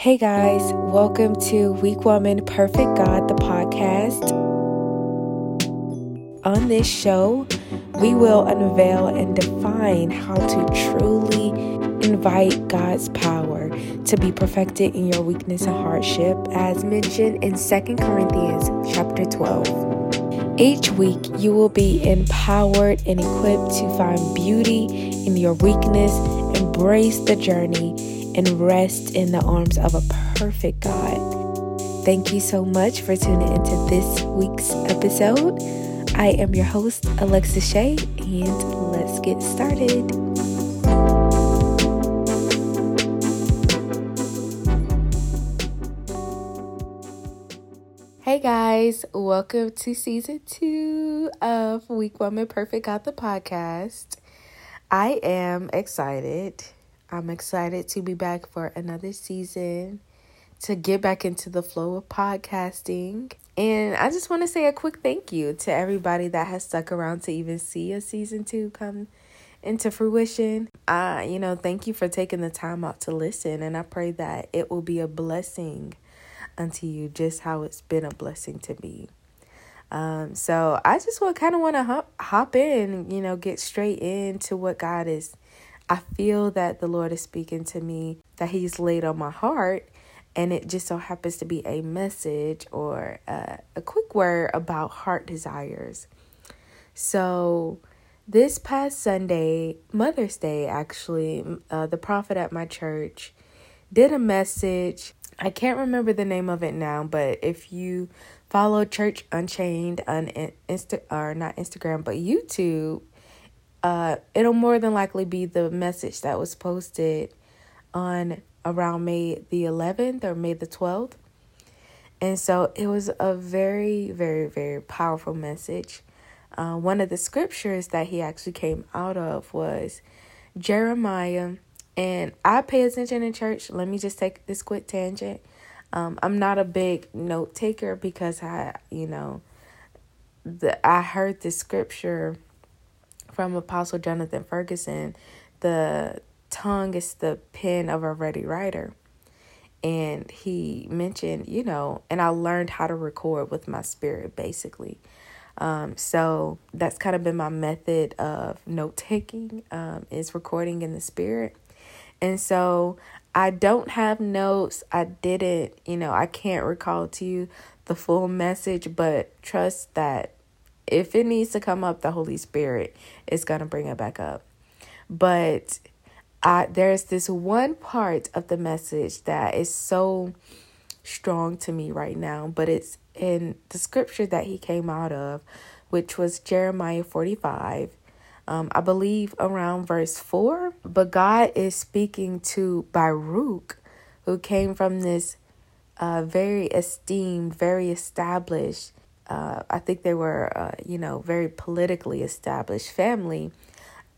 Hey guys, welcome to Weak Woman Perfect God, the podcast. On this show, we will unveil and define how to truly invite God's power to be perfected in your weakness and hardship, as mentioned in 2 Corinthians chapter 12. Each week, you will be empowered and equipped to find beauty in your weakness, embrace the journey, and rest in the arms of a perfect God. Thank you so much for tuning into this week's episode. I am your host, Alexa Shea, and let's get started. Hey guys, welcome to season two of Weak Woman Perfect God the podcast. I am excited I'm excited to be back for another season, to get back into the flow of podcasting. And I just want to say a quick thank you to everybody that has stuck around to even see a season two come into fruition. Uh, you know, thank you for taking the time out to listen. And I pray that it will be a blessing unto you, just how it's been a blessing to me. Um, so I just kind of want to hop hop in, you know, get straight into what God is I feel that the Lord is speaking to me that He's laid on my heart, and it just so happens to be a message or a, a quick word about heart desires. So, this past Sunday, Mother's Day, actually, uh, the prophet at my church did a message. I can't remember the name of it now, but if you follow Church Unchained on Insta or not Instagram, but YouTube, uh, it'll more than likely be the message that was posted on around May the 11th or May the 12th. And so it was a very, very, very powerful message. Uh, one of the scriptures that he actually came out of was Jeremiah. And I pay attention in church. Let me just take this quick tangent. Um, I'm not a big note taker because I, you know, the I heard the scripture from Apostle Jonathan Ferguson, the tongue is the pen of a ready writer. And he mentioned, you know, and I learned how to record with my spirit basically. Um, so that's kind of been my method of note taking, um, is recording in the spirit. And so I don't have notes. I didn't, you know, I can't recall to you the full message, but trust that if it needs to come up, the Holy Spirit is going to bring it back up. But I, there's this one part of the message that is so strong to me right now, but it's in the scripture that he came out of, which was Jeremiah 45. Um, I believe around verse 4. But God is speaking to Baruch, who came from this uh, very esteemed, very established uh, I think they were, uh, you know, very politically established family,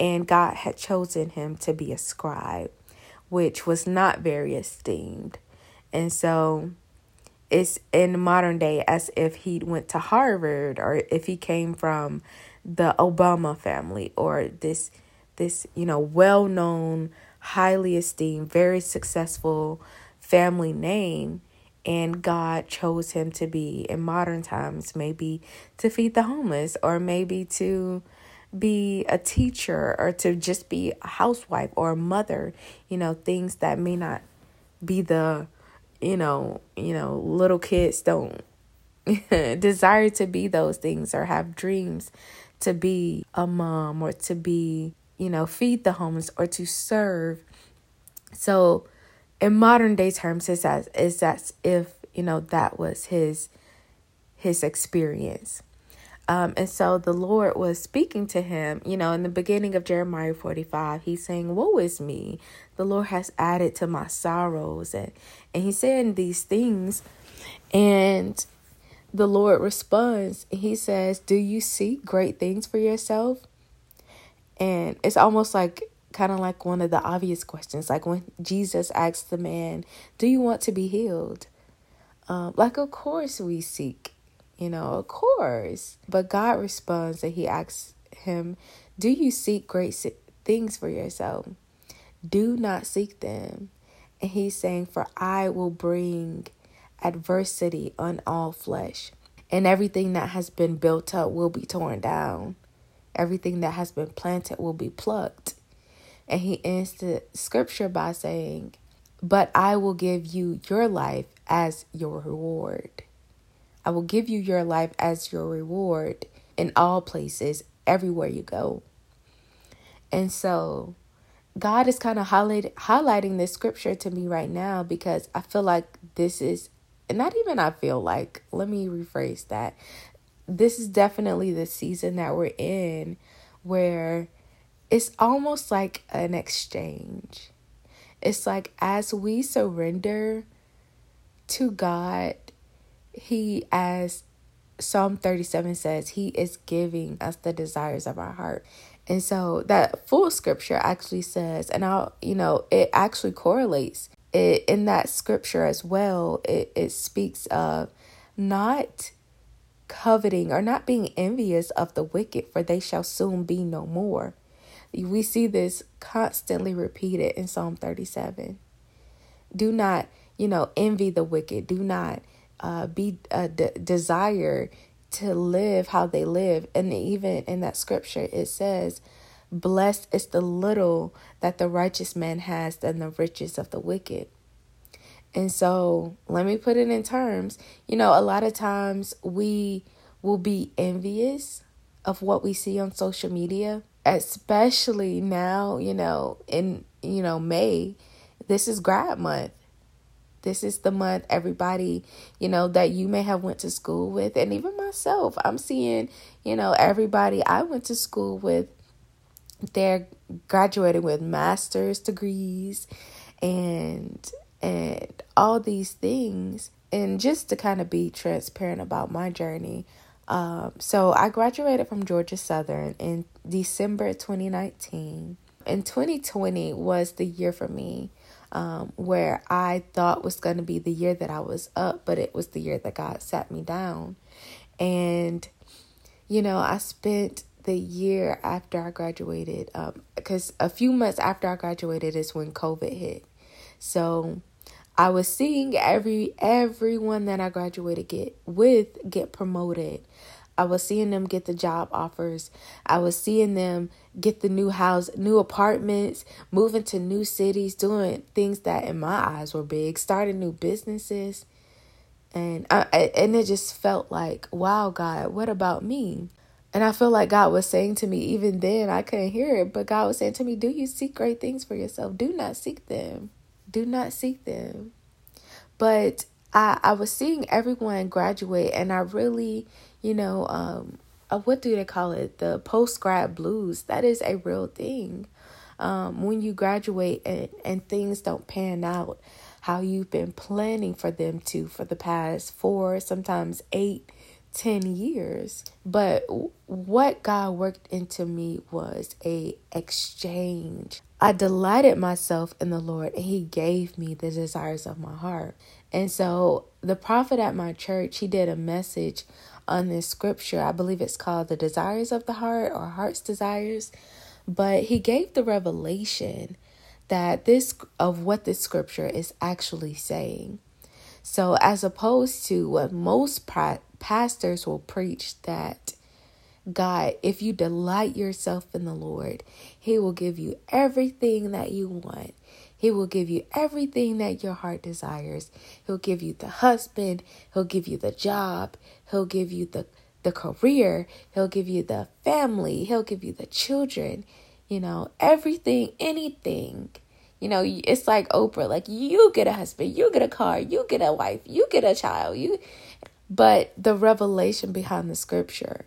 and God had chosen him to be a scribe, which was not very esteemed. And so it's in modern day as if he went to Harvard or if he came from the Obama family or this this you know well-known highly esteemed very successful family name and God chose him to be in modern times, maybe to feed the homeless, or maybe to be a teacher, or to just be a housewife or a mother, you know, things that may not be the, you know, you know, little kids don't desire to be those things or have dreams to be a mom or to be, you know, feed the homeless or to serve. So in modern day terms it's as is as if you know that was his his experience um, and so the Lord was speaking to him, you know, in the beginning of Jeremiah 45, he's saying, Woe is me. The Lord has added to my sorrows. And, and he's saying these things. And the Lord responds, He says, Do you seek great things for yourself? And it's almost like kind of like one of the obvious questions, like when Jesus asked the man, Do you want to be healed? Um, like, of course we seek, you know, of course. But God responds that He asks him, Do you seek great things for yourself? Do not seek them. And he's saying, For I will bring adversity on all flesh, and everything that has been built up will be torn down. Everything that has been planted will be plucked. And he ends the scripture by saying, But I will give you your life as your reward. I will give you your life as your reward in all places, everywhere you go. And so God is kind of highlight, highlighting this scripture to me right now because I feel like this is, not even I feel like, let me rephrase that. This is definitely the season that we're in where it's almost like an exchange. It's like as we surrender to God, He, as Psalm 37 says, He is giving us the desires of our heart. And so that full scripture actually says, and I'll, you know, it actually correlates it in that scripture as well. It, it speaks of not coveting or not being envious of the wicked, for they shall soon be no more. We see this constantly repeated in Psalm 37. Do not, you know, envy the wicked. Do not uh, be uh, de- desire to live how they live. And even in that scripture, it says, Blessed is the little that the righteous man has than the riches of the wicked. And so let me put it in terms. You know, a lot of times we will be envious of what we see on social media especially now, you know, in you know May, this is grad month. This is the month everybody, you know, that you may have went to school with and even myself. I'm seeing, you know, everybody I went to school with they're graduating with master's degrees and and all these things and just to kind of be transparent about my journey um, so I graduated from Georgia Southern in December 2019. And 2020 was the year for me um, where I thought was going to be the year that I was up, but it was the year that God sat me down. And, you know, I spent the year after I graduated, because um, a few months after I graduated is when COVID hit. So I was seeing every everyone that I graduated get with get promoted. I was seeing them get the job offers. I was seeing them get the new house, new apartments, moving to new cities, doing things that in my eyes were big, starting new businesses. And I and it just felt like, wow, God, what about me? And I feel like God was saying to me, even then, I couldn't hear it, but God was saying to me, Do you seek great things for yourself? Do not seek them do not seek them. But I I was seeing everyone graduate and I really, you know, um uh, what do they call it? The post grad blues. That is a real thing. Um, when you graduate and, and things don't pan out how you've been planning for them to for the past four, sometimes eight, ten years. But what God worked into me was a exchange I delighted myself in the Lord and he gave me the desires of my heart. And so the prophet at my church, he did a message on this scripture. I believe it's called The Desires of the Heart or Heart's Desires. But he gave the revelation that this of what this scripture is actually saying. So as opposed to what most pastors will preach that God, if you delight yourself in the Lord, He will give you everything that you want. He will give you everything that your heart desires. He'll give you the husband, He'll give you the job, He'll give you the, the career, He'll give you the family, He'll give you the children, you know, everything, anything. You know, it's like Oprah, like you get a husband, you get a car, you get a wife, you get a child, you but the revelation behind the scripture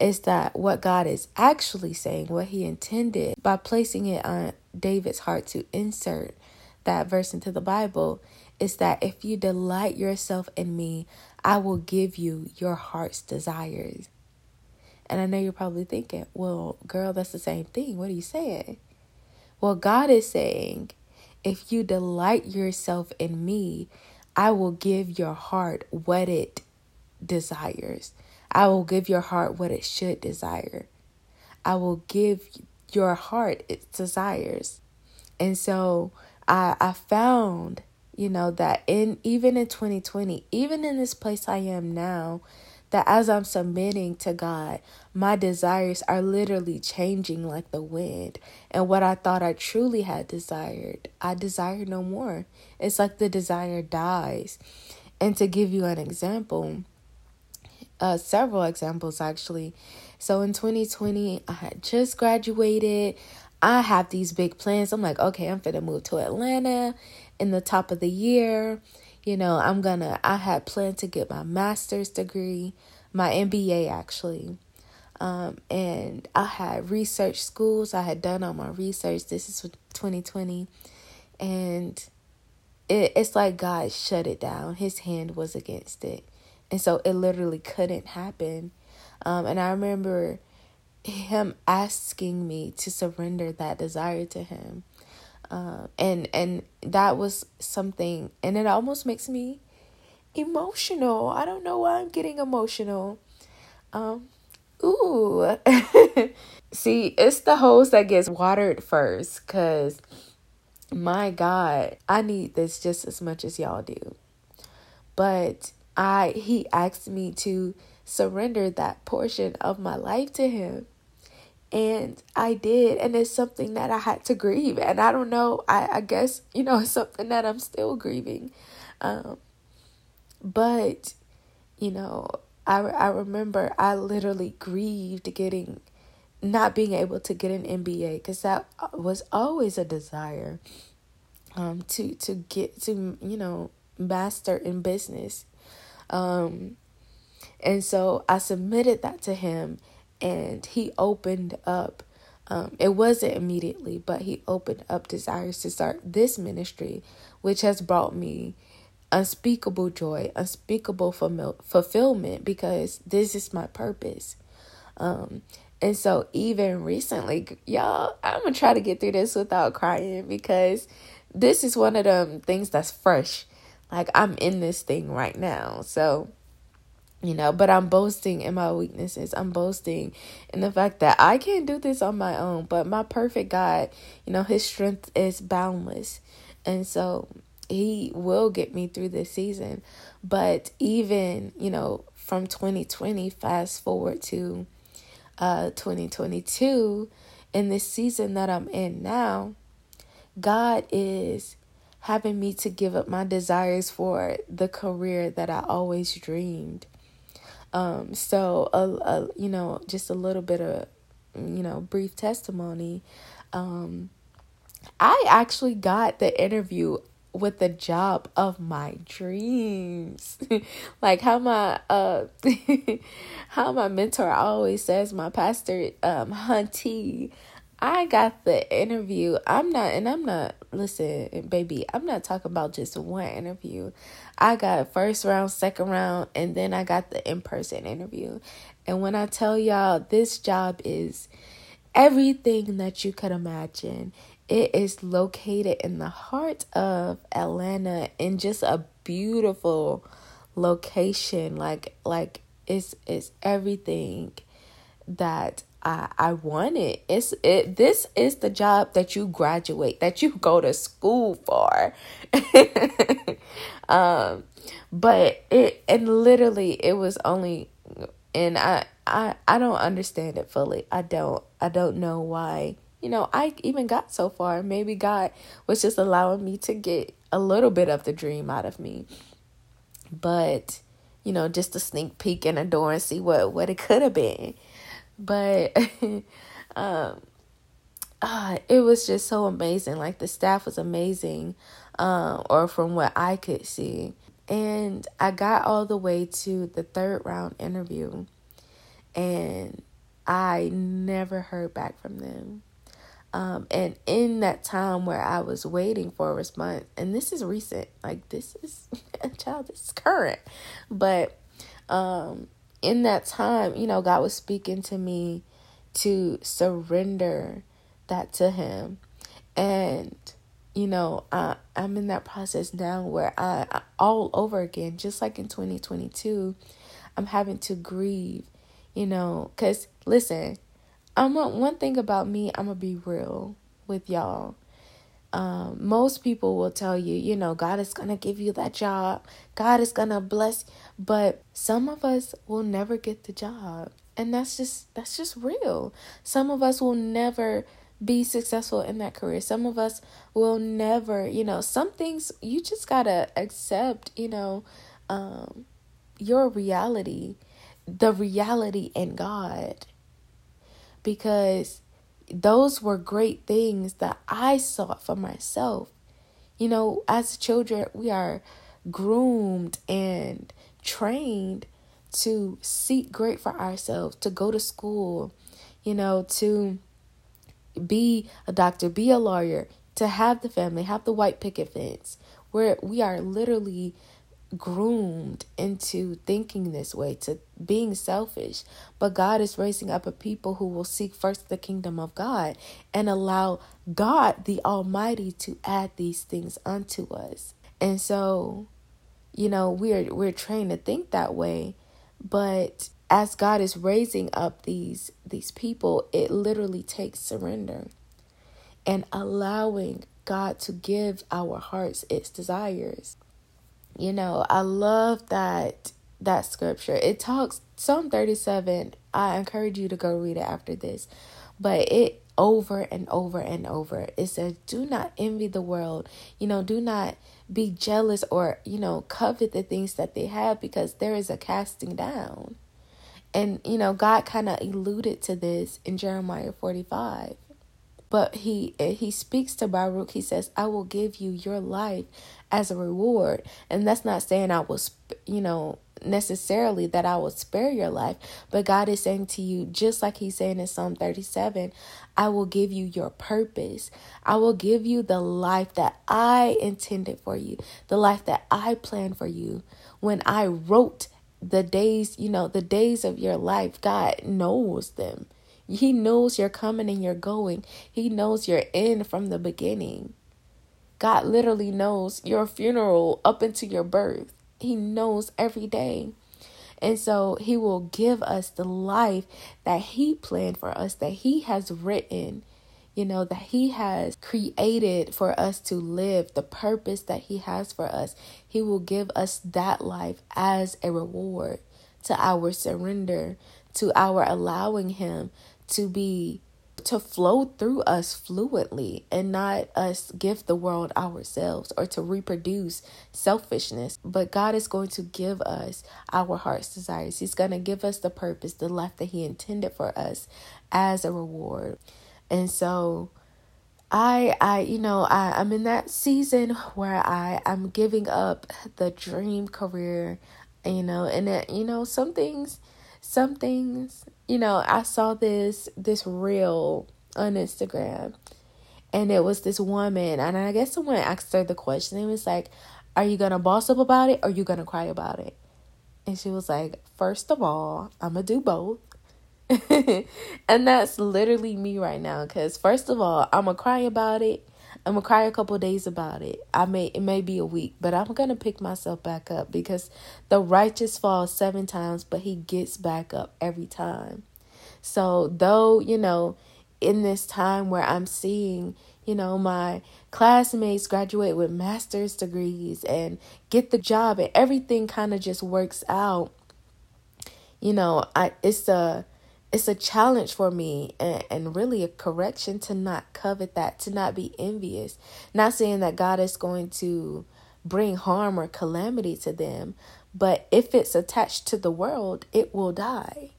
is that what God is actually saying, what He intended by placing it on David's heart to insert that verse into the Bible, is that if you delight yourself in me, I will give you your heart's desires. And I know you're probably thinking, well, girl, that's the same thing. What are you saying? Well, God is saying, if you delight yourself in me, I will give your heart what it desires. I will give your heart what it should desire. I will give your heart its desires. And so I I found, you know, that in even in 2020, even in this place I am now, that as I'm submitting to God, my desires are literally changing like the wind. And what I thought I truly had desired, I desire no more. It's like the desire dies. And to give you an example, uh, several examples actually. So in 2020, I had just graduated. I have these big plans. I'm like, okay, I'm gonna move to Atlanta in the top of the year. You know, I'm gonna, I had planned to get my master's degree, my MBA actually. Um, and I had research schools. I had done all my research. This is 2020. And it, it's like God shut it down. His hand was against it. And so it literally couldn't happen. Um, and I remember him asking me to surrender that desire to him. Uh, and and that was something and it almost makes me emotional. I don't know why I'm getting emotional. Um ooh. See, it's the hose that gets watered first cuz my god, I need this just as much as y'all do. But I he asked me to surrender that portion of my life to him and I did, and it's something that I had to grieve. And I don't know, I, I guess, you know, it's something that I'm still grieving. Um, but, you know, I, I remember I literally grieved getting, not being able to get an MBA because that was always a desire um, to, to get to, you know, master in business. Um, and so I submitted that to him and he opened up um, it wasn't immediately but he opened up desires to start this ministry which has brought me unspeakable joy unspeakable fulfillment because this is my purpose. Um, and so even recently y'all i'm gonna try to get through this without crying because this is one of them things that's fresh like i'm in this thing right now. So you know but i'm boasting in my weaknesses. I'm boasting in the fact that i can't do this on my own but my perfect god you know his strength is boundless. And so he will get me through this season. But even you know from 2020 fast forward to uh 2022 in this season that i'm in now god is having me to give up my desires for the career that i always dreamed um, so, a, a, you know, just a little bit of, you know, brief testimony. Um, I actually got the interview with the job of my dreams. like how my uh how my mentor always says, my pastor um I got the interview. I'm not, and I'm not, listen, baby, I'm not talking about just one interview. I got first round, second round, and then I got the in person interview. And when I tell y'all, this job is everything that you could imagine. It is located in the heart of Atlanta in just a beautiful location. Like, like, it's, it's everything that I want it. It's it this is the job that you graduate, that you go to school for. um but it and literally it was only and I I I don't understand it fully. I don't I don't know why. You know, I even got so far. Maybe God was just allowing me to get a little bit of the dream out of me. But, you know, just a sneak peek in the door and see what what it could have been but um uh, it was just so amazing. Like the staff was amazing um or from what i could see. And i got all the way to the third round interview and i never heard back from them. Um, and in that time where I was waiting for a response, and this is recent, like this is a child, this is current, but um, in that time, you know, God was speaking to me to surrender that to Him. And, you know, I, I'm in that process now where I, I all over again, just like in 2022, I'm having to grieve, you know, because listen, I'm a, one thing about me, I'm going to be real with y'all. Um, most people will tell you, you know, God is going to give you that job. God is going to bless. But some of us will never get the job. And that's just that's just real. Some of us will never be successful in that career. Some of us will never, you know, some things you just got to accept, you know, um your reality, the reality in God. Because those were great things that I sought for myself. You know, as children, we are groomed and trained to seek great for ourselves, to go to school, you know, to be a doctor, be a lawyer, to have the family, have the white picket fence, where we are literally groomed into thinking this way, to being selfish. But God is raising up a people who will seek first the kingdom of God and allow God, the Almighty, to add these things unto us. And so, you know, we're we're trained to think that way, but as God is raising up these these people, it literally takes surrender and allowing God to give our hearts its desires. You know, I love that that scripture. It talks Psalm 37. I encourage you to go read it after this. But it over and over and over it says do not envy the world. You know, do not be jealous or, you know, covet the things that they have because there is a casting down. And you know, God kind of alluded to this in Jeremiah 45. But he he speaks to Baruch. He says, "I will give you your life as a reward." And that's not saying I will, you know, necessarily that I will spare your life, but God is saying to you, just like He's saying in Psalm 37, I will give you your purpose. I will give you the life that I intended for you, the life that I planned for you. When I wrote the days, you know, the days of your life, God knows them. He knows you're coming and you're going. He knows your end from the beginning. God literally knows your funeral up into your birth. He knows every day. And so he will give us the life that he planned for us, that he has written, you know, that he has created for us to live, the purpose that he has for us. He will give us that life as a reward to our surrender, to our allowing him to be to flow through us fluently and not us give the world ourselves or to reproduce selfishness. But God is going to give us our heart's desires. He's going to give us the purpose, the life that He intended for us as a reward. And so I I you know I I'm in that season where I I'm giving up the dream career you know and it, you know some things some things you know, I saw this this reel on Instagram and it was this woman and I guess someone asked her the question. It was like, Are you gonna boss up about it or are you gonna cry about it? And she was like, First of all, I'm gonna do both. and that's literally me right now. Cause first of all, I'm gonna cry about it I'm gonna cry a couple days about it. I may it may be a week, but I'm gonna pick myself back up because the righteous falls seven times, but he gets back up every time. So though, you know, in this time where I'm seeing, you know, my classmates graduate with master's degrees and get the job and everything kind of just works out. You know, I it's a it's a challenge for me and, and really a correction to not covet that, to not be envious. Not saying that God is going to bring harm or calamity to them, but if it's attached to the world, it will die.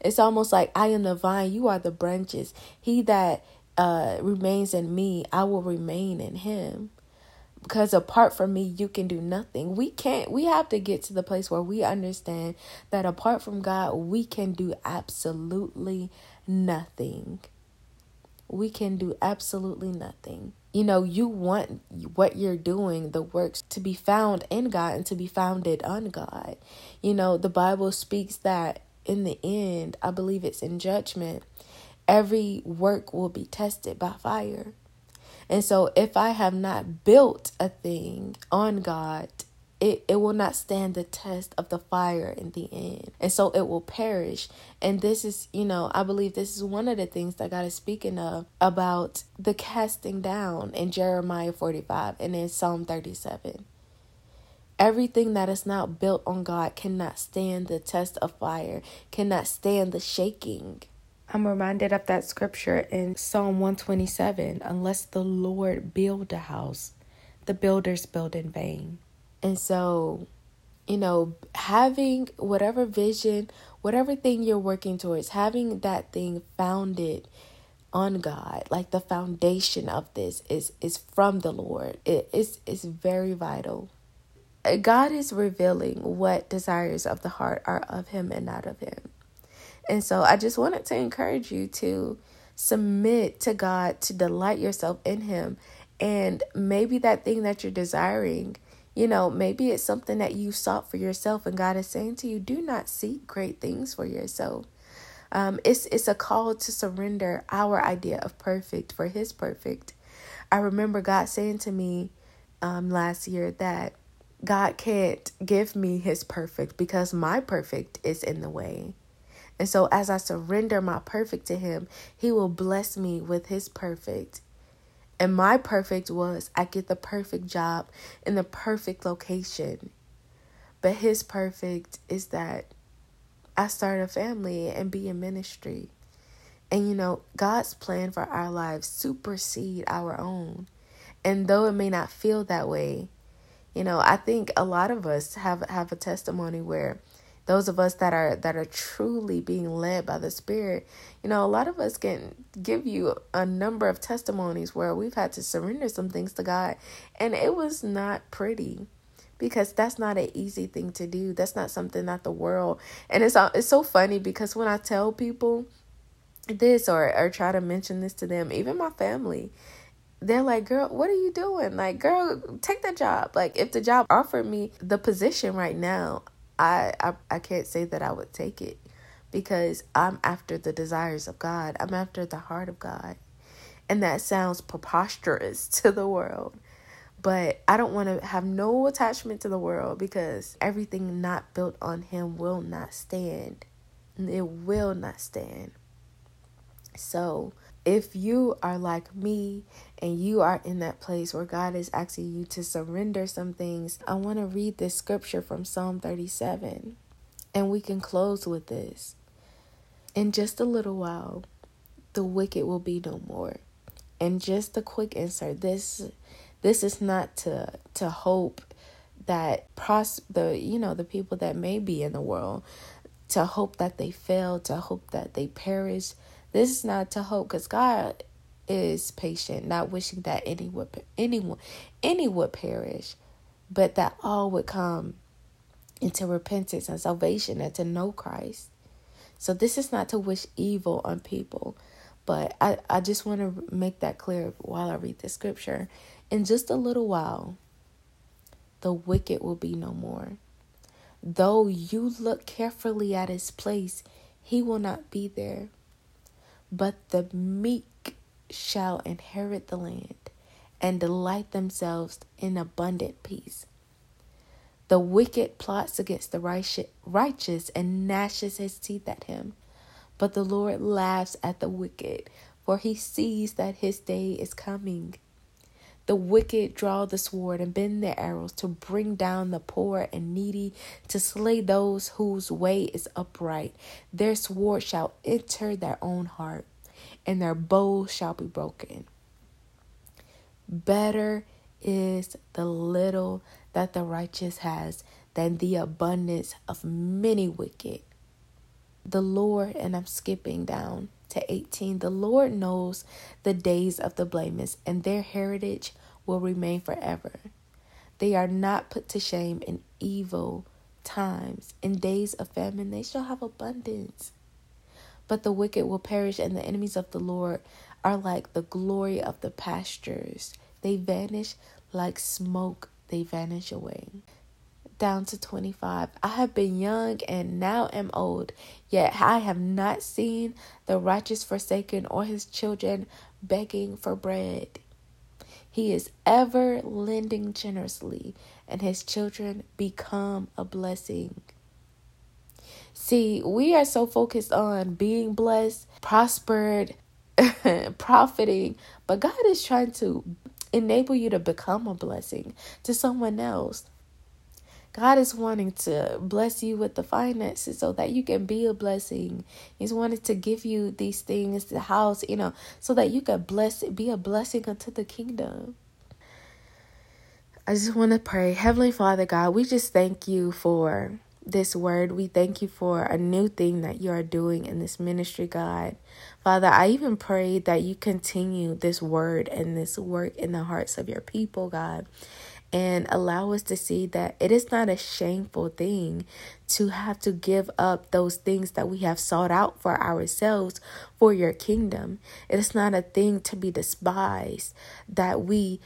It's almost like I am the vine, you are the branches. He that uh, remains in me, I will remain in him because apart from me you can do nothing. We can't we have to get to the place where we understand that apart from god we can do absolutely nothing. We can do absolutely nothing. You know you want what you're doing the works to be found in god and to be founded on god. You know the bible speaks that in the end i believe it's in judgment every work will be tested by fire and so if I have not built a thing on God, it, it will not stand the test of the fire in the end. And so it will perish. And this is, you know, I believe this is one of the things that God is speaking of about the casting down in Jeremiah 45 and in Psalm 37. Everything that is not built on God cannot stand the test of fire, cannot stand the shaking. I'm reminded of that scripture in Psalm 127 unless the Lord build a house, the builders build in vain. And so, you know, having whatever vision, whatever thing you're working towards, having that thing founded on God, like the foundation of this is is from the Lord. It is is very vital. God is revealing what desires of the heart are of Him and not of Him. And so I just wanted to encourage you to submit to God, to delight yourself in Him. And maybe that thing that you're desiring, you know, maybe it's something that you sought for yourself, and God is saying to you, do not seek great things for yourself. Um, it's it's a call to surrender our idea of perfect for His perfect. I remember God saying to me um, last year that God can't give me his perfect because my perfect is in the way. And so as I surrender my perfect to him, he will bless me with his perfect. And my perfect was I get the perfect job in the perfect location. But his perfect is that I start a family and be in ministry. And you know, God's plan for our lives supersede our own. And though it may not feel that way, you know, I think a lot of us have have a testimony where those of us that are that are truly being led by the spirit you know a lot of us can give you a number of testimonies where we've had to surrender some things to god and it was not pretty because that's not an easy thing to do that's not something that the world and it's it's so funny because when i tell people this or or try to mention this to them even my family they're like, girl, what are you doing? Like, girl, take the job. Like, if the job offered me the position right now, I, I, I can't say that I would take it because I'm after the desires of God. I'm after the heart of God. And that sounds preposterous to the world. But I don't want to have no attachment to the world because everything not built on Him will not stand. It will not stand. So, if you are like me and you are in that place where God is asking you to surrender some things, I want to read this scripture from Psalm 37. And we can close with this. In just a little while, the wicked will be no more. And just a quick insert. This this is not to to hope that pros the you know the people that may be in the world to hope that they fail, to hope that they perish, this is not to hope because God is patient, not wishing that any would, anyone any would perish, but that all would come into repentance and salvation and to know Christ. So this is not to wish evil on people, but I, I just want to make that clear while I read the scripture. In just a little while, the wicked will be no more. Though you look carefully at his place, he will not be there. But the meek shall inherit the land and delight themselves in abundant peace. The wicked plots against the righteous and gnashes his teeth at him. But the Lord laughs at the wicked, for he sees that his day is coming. The wicked draw the sword and bend their arrows to bring down the poor and needy, to slay those whose way is upright. Their sword shall enter their own heart, and their bow shall be broken. Better is the little that the righteous has than the abundance of many wicked. The Lord, and I'm skipping down to 18, the Lord knows the days of the blameless, and their heritage will remain forever. They are not put to shame in evil times. In days of famine, they shall have abundance. But the wicked will perish, and the enemies of the Lord are like the glory of the pastures. They vanish like smoke, they vanish away. Down to 25. I have been young and now am old, yet I have not seen the righteous forsaken or his children begging for bread. He is ever lending generously, and his children become a blessing. See, we are so focused on being blessed, prospered, profiting, but God is trying to enable you to become a blessing to someone else. God is wanting to bless you with the finances so that you can be a blessing. He's wanting to give you these things, the house, you know, so that you can bless be a blessing unto the kingdom. I just want to pray. Heavenly Father God, we just thank you for this word. We thank you for a new thing that you are doing in this ministry, God. Father, I even pray that you continue this word and this work in the hearts of your people, God and allow us to see that it is not a shameful thing to have to give up those things that we have sought out for ourselves for your kingdom. It is not a thing to be despised that we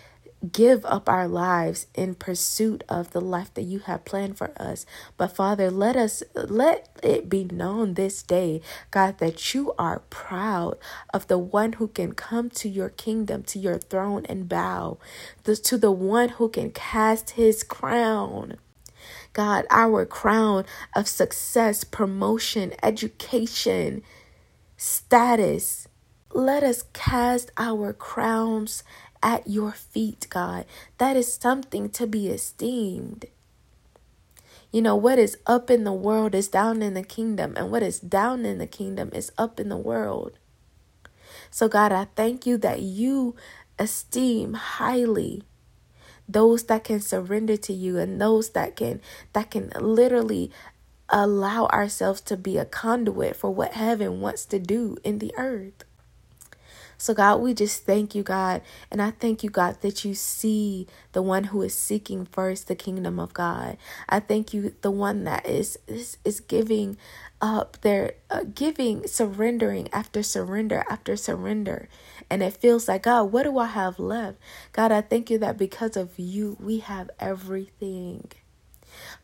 give up our lives in pursuit of the life that you have planned for us. But Father, let us let it be known this day, God, that you are proud of the one who can come to your kingdom, to your throne and bow, to the one who can cast his crown. God, our crown of success, promotion, education, status. Let us cast our crowns at your feet, God. That is something to be esteemed. You know, what is up in the world is down in the kingdom, and what is down in the kingdom is up in the world. So, God, I thank you that you esteem highly those that can surrender to you and those that can that can literally allow ourselves to be a conduit for what heaven wants to do in the earth. So, God, we just thank you, God. And I thank you, God, that you see the one who is seeking first the kingdom of God. I thank you, the one that is is, is giving up their uh, giving, surrendering after surrender after surrender. And it feels like, God, what do I have left? God, I thank you that because of you, we have everything.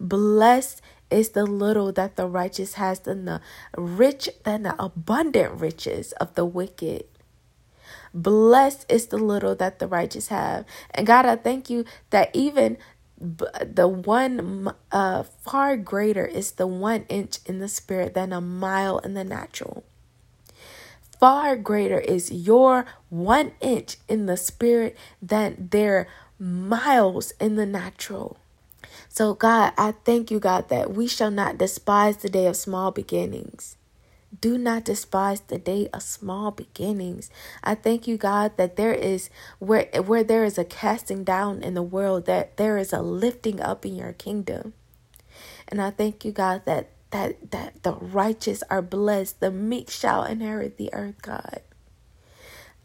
Blessed is the little that the righteous has than the rich than the abundant riches of the wicked. Blessed is the little that the righteous have. And God, I thank you that even the one uh, far greater is the one inch in the spirit than a mile in the natural. Far greater is your one inch in the spirit than their miles in the natural. So, God, I thank you, God, that we shall not despise the day of small beginnings. Do not despise the day of small beginnings. I thank you, God, that there is where where there is a casting down in the world, that there is a lifting up in your kingdom. And I thank you, God, that that that the righteous are blessed, the meek shall inherit the earth, God.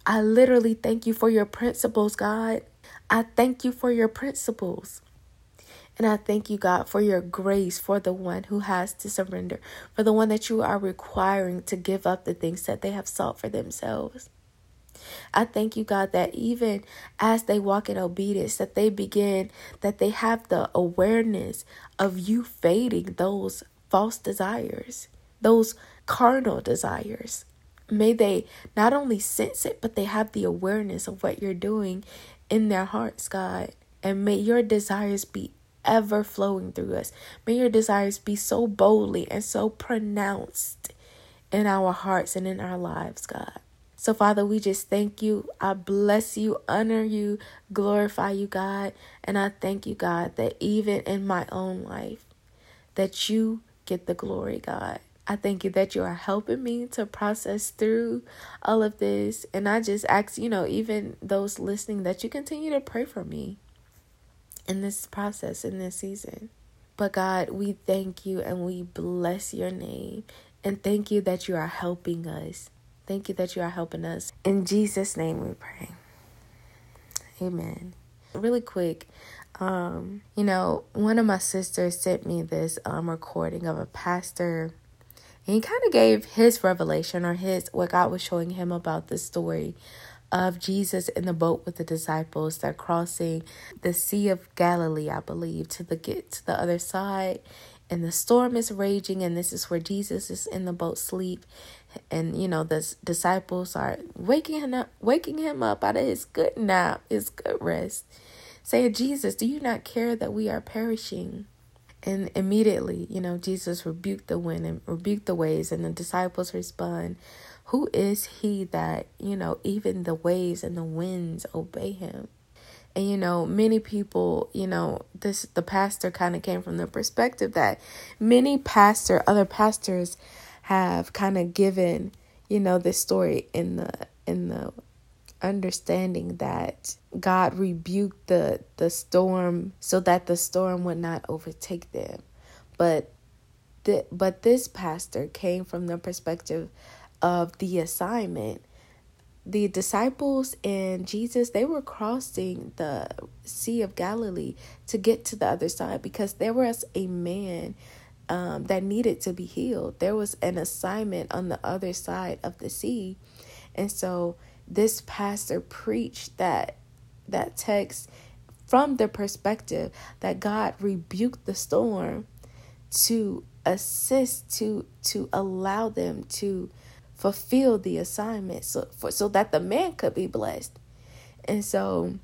I literally thank you for your principles, God. I thank you for your principles. And I thank you, God, for your grace for the one who has to surrender, for the one that you are requiring to give up the things that they have sought for themselves. I thank you, God, that even as they walk in obedience, that they begin, that they have the awareness of you fading those false desires, those carnal desires. May they not only sense it, but they have the awareness of what you're doing in their hearts, God. And may your desires be ever flowing through us. May your desires be so boldly and so pronounced in our hearts and in our lives, God. So, Father, we just thank you. I bless you, honor you, glorify you, God. And I thank you, God, that even in my own life, that you get the glory, God. I thank you that you are helping me to process through all of this. And I just ask, you know, even those listening, that you continue to pray for me in this process, in this season. But God, we thank you and we bless your name. And thank you that you are helping us. Thank you that you are helping us. In Jesus' name we pray. Amen. Really quick, um, you know, one of my sisters sent me this um recording of a pastor. And he kind of gave his revelation or his what God was showing him about the story of Jesus in the boat with the disciples. They're crossing the Sea of Galilee, I believe, to the get to the other side. And the storm is raging, and this is where Jesus is in the boat sleep. and you know the disciples are waking him up waking him up out of his good nap his good rest saying jesus do you not care that we are perishing and immediately you know jesus rebuked the wind and rebuked the waves and the disciples respond who is he that you know even the waves and the winds obey him and you know many people you know this the pastor kind of came from the perspective that many pastor other pastors have kind of given, you know, this story in the in the understanding that God rebuked the the storm so that the storm would not overtake them. But the, but this pastor came from the perspective of the assignment. The disciples and Jesus, they were crossing the Sea of Galilee to get to the other side because there was a man um, that needed to be healed. There was an assignment on the other side of the sea. And so this pastor preached that that text from the perspective that God rebuked the storm to assist to to allow them to fulfill the assignment so for so that the man could be blessed. And so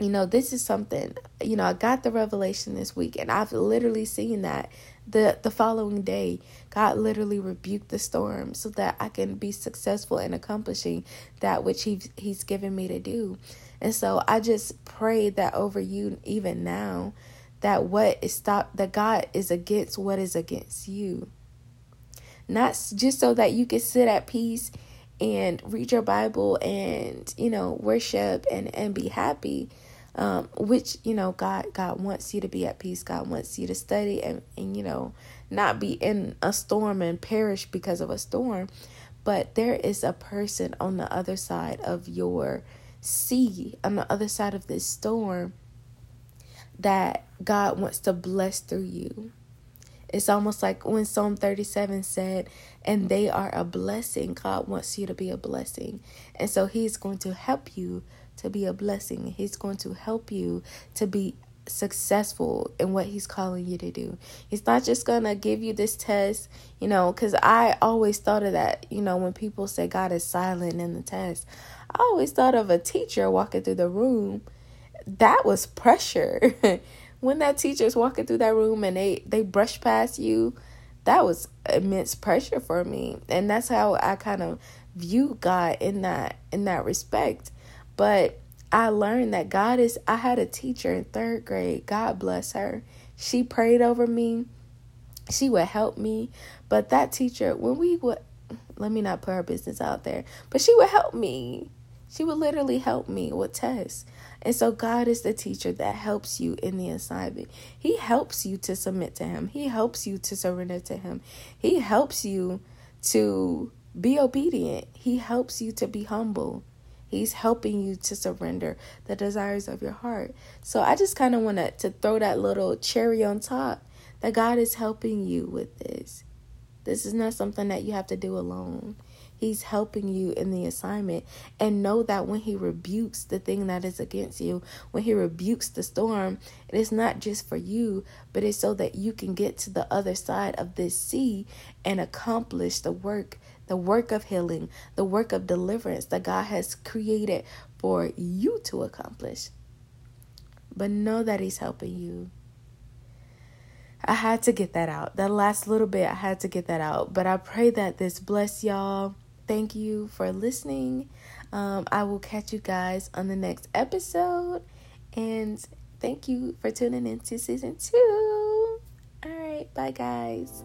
you know, this is something, you know, I got the revelation this week and I've literally seen that the the following day god literally rebuked the storm so that i can be successful in accomplishing that which he, he's given me to do and so i just pray that over you even now that what is stop that god is against what is against you not just so that you can sit at peace and read your bible and you know worship and and be happy um, which you know God God wants you to be at peace. God wants you to study and and you know not be in a storm and perish because of a storm. But there is a person on the other side of your sea, on the other side of this storm, that God wants to bless through you. It's almost like when Psalm 37 said, and they are a blessing. God wants you to be a blessing. And so He's going to help you to be a blessing. He's going to help you to be successful in what he's calling you to do. He's not just going to give you this test, you know, cuz I always thought of that, you know, when people say God is silent in the test. I always thought of a teacher walking through the room. That was pressure. when that teacher's walking through that room and they they brush past you, that was immense pressure for me. And that's how I kind of view God in that in that respect but I learned that God is, I had a teacher in third grade. God bless her. She prayed over me. She would help me. But that teacher, when we would, let me not put her business out there, but she would help me. She would literally help me with tests. And so God is the teacher that helps you in the assignment. He helps you to submit to Him, He helps you to surrender to Him, He helps you to be obedient, He helps you to be humble. He's helping you to surrender the desires of your heart. So I just kind of want to throw that little cherry on top that God is helping you with this. This is not something that you have to do alone. He's helping you in the assignment. And know that when He rebukes the thing that is against you, when He rebukes the storm, it is not just for you, but it's so that you can get to the other side of this sea and accomplish the work the work of healing, the work of deliverance that God has created for you to accomplish. But know that He's helping you. I had to get that out. That last little bit, I had to get that out. But I pray that this bless y'all. Thank you for listening. Um, I will catch you guys on the next episode. And thank you for tuning in to season two. All right. Bye, guys.